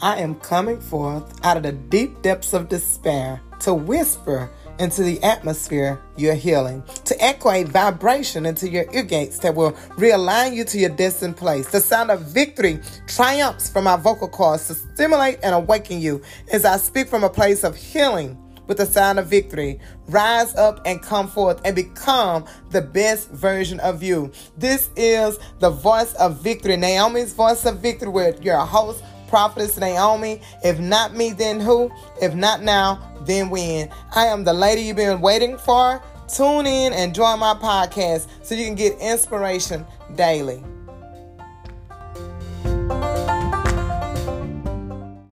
I am coming forth out of the deep depths of despair to whisper into the atmosphere your healing, to echo a vibration into your ear gates that will realign you to your destined place. The sound of victory triumphs from my vocal cords to stimulate and awaken you as I speak from a place of healing with the sound of victory. Rise up and come forth and become the best version of you. This is the voice of victory, Naomi's voice of victory, with your host, Prophetess Naomi. If not me, then who? If not now, then when? I am the lady you've been waiting for. Tune in and join my podcast so you can get inspiration daily.